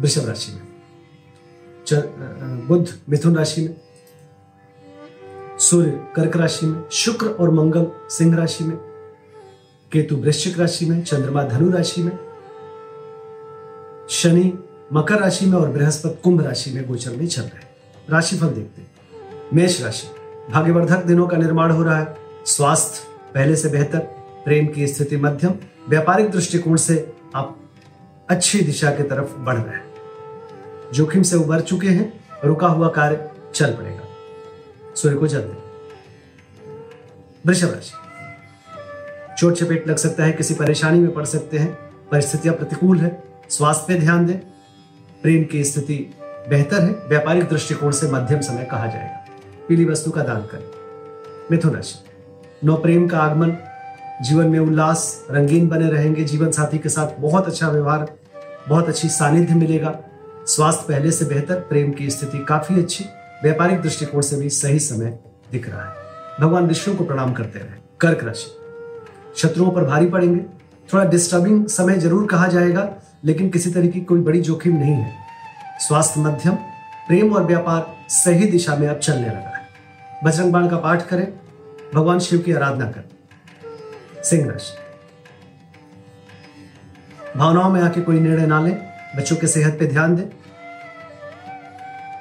वृषभ राशि में। बुध मिथुन राशि में, सूर्य कर्क राशि में, शुक्र और मंगल सिंह राशि में, केतु वृश्चिक राशि में, चंद्रमा धनु राशि में, शनि मकर राशि में और बृहस्पति कुंभ राशि में गोचर में चल रहे राशिफल देखते हैं। मेष राशि, भाग्यवर्धक दिनों का निर्माण हो रहा है। स्वास्थ्य पहले से बेहतर, प्रेम की स्थिति मध्यम, व्यापारिक दृष्टिकोण से आप अच्छी दिशा की तरफ़ बढ़ रहे हैं। जोखिम से उबर चुके हैं, रुका हुआ कार्य चल पड़ेगा। सूर्य को जल्दी वृषभ राशि। चोट चपेट लग सकता है, किसी परेशानी में पड़ सकते हैं, परिस्थितियाँ प्रतिकूल है, स्वास्थ्य पे ध्यान दें। प्रेम की स्थिति बेहतर है, व्यापारिक दृष्टिकोण से मध्यम समय कहा जाएगा। पीली वस्तु का दान करें। मिथुन राशि। नौ प्रेम का आगमन, जीवन में उल्लास, रंगीन बने रहेंगे, जीवन साथी के साथ बहुत अच्छा व्यवहार, बहुत अच्छी सानिध्य मिलेगा। स्वास्थ्य पहले से बेहतर, प्रेम की स्थिति काफ़ी अच्छी, व्यापारिक दृष्टिकोण से भी सही समय दिख रहा है। भगवान विष्णु को प्रणाम करते रहे। कर्क राशि। शत्रुओं पर भारी पड़ेंगे। थोड़ा डिस्टर्बिंग समय ज़रूर कहा जाएगा, लेकिन किसी तरह की कोई बड़ी जोखिम नहीं है। स्वास्थ्य मध्यम, प्रेम और व्यापार सही दिशा में अब चलने लगा है। बजरंग बाण का पाठ करें। भगवान शिव की आराधना करें। सिंह राशि। भावनाओं में आके कोई निर्णय ना लें। बच्चों के सेहत पे ध्यान दें।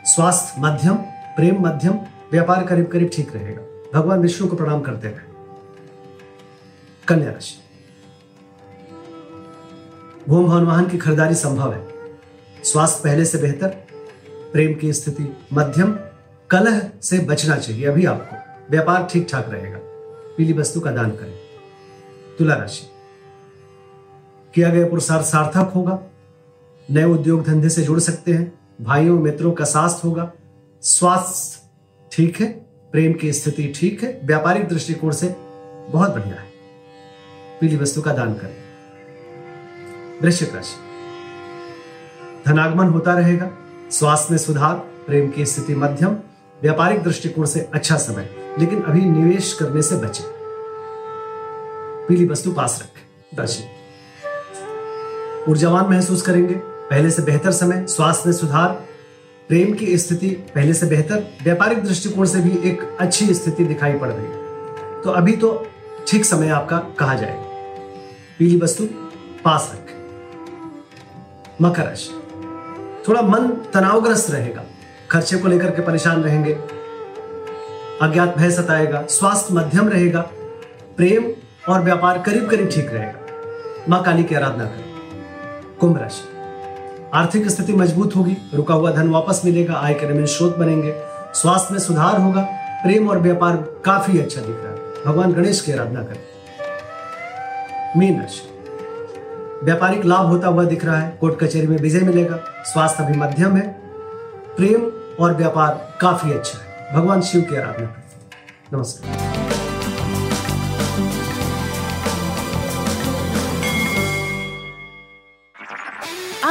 स्वास्थ्य मध्यम, प्रेम मध्यम, व्यापार करीब करीब ठीक रहेगा। भगवान विष्णु को प्रणाम करते रहे। कन्या राशि। भूम भवन वाहन की खरीदारी संभव है। स्वास्थ्य पहले से बेहतर, प्रेम की स्थिति मध्यम, कलह से बचना चाहिए अभी आपको। व्यापार ठीक ठाक रहेगा। पीली वस्तु का दान करें। तुला राशि। किया गया पुरुषार्थ सार्थक होगा। नए उद्योग धंधे से जुड़ सकते हैं। भाइयों मित्रों का साथ होगा। स्वास्थ्य ठीक है, प्रेम की स्थिति ठीक है, व्यापारिक दृष्टिकोण से बहुत बढ़िया है। पीली वस्तु का दान करें। वृश्चिक राशि। धनागमन होता रहेगा। स्वास्थ्य में सुधार, प्रेम की स्थिति मध्यम, व्यापारिक दृष्टिकोण से अच्छा समय, लेकिन अभी निवेश करने से बचे। पीली वस्तु पास रखें। राशि। ऊर्जावान महसूस करेंगे। पहले से बेहतर समय, स्वास्थ्य में सुधार, प्रेम की स्थिति पहले से बेहतर, व्यापारिक दृष्टिकोण से भी एक अच्छी स्थिति दिखाई पड़ रही है। तो अभी तो ठीक समय आपका कहा जाएगा पीली वस्तु पास रखें। मकर राशि। थोड़ा मन तनावग्रस्त रहेगा। खर्चे को लेकर के परेशान रहेंगे। अज्ञात भय सताएगा। स्वास्थ्य मध्यम रहेगा। प्रेम और व्यापार करीब करीब ठीक रहेगा। माँ काली की आराधना करें। कुंभ राशि। आर्थिक स्थिति मज़बूत होगी, रुका हुआ धन वापस मिलेगा आय के नवीन स्रोत बनेंगे, स्वास्थ्य में सुधार होगा, प्रेम और व्यापार काफ़ी अच्छा दिख रहा है। भगवान गणेश की आराधना करें। मीन राशि। व्यापारिक लाभ होता हुआ दिख रहा है, कोर्ट कचहरी में विजय मिलेगा, स्वास्थ्य अभी मध्यम है, प्रेम और व्यापार काफ़ी अच्छा है। भगवान शिव की आराधना करें। नमस्कार।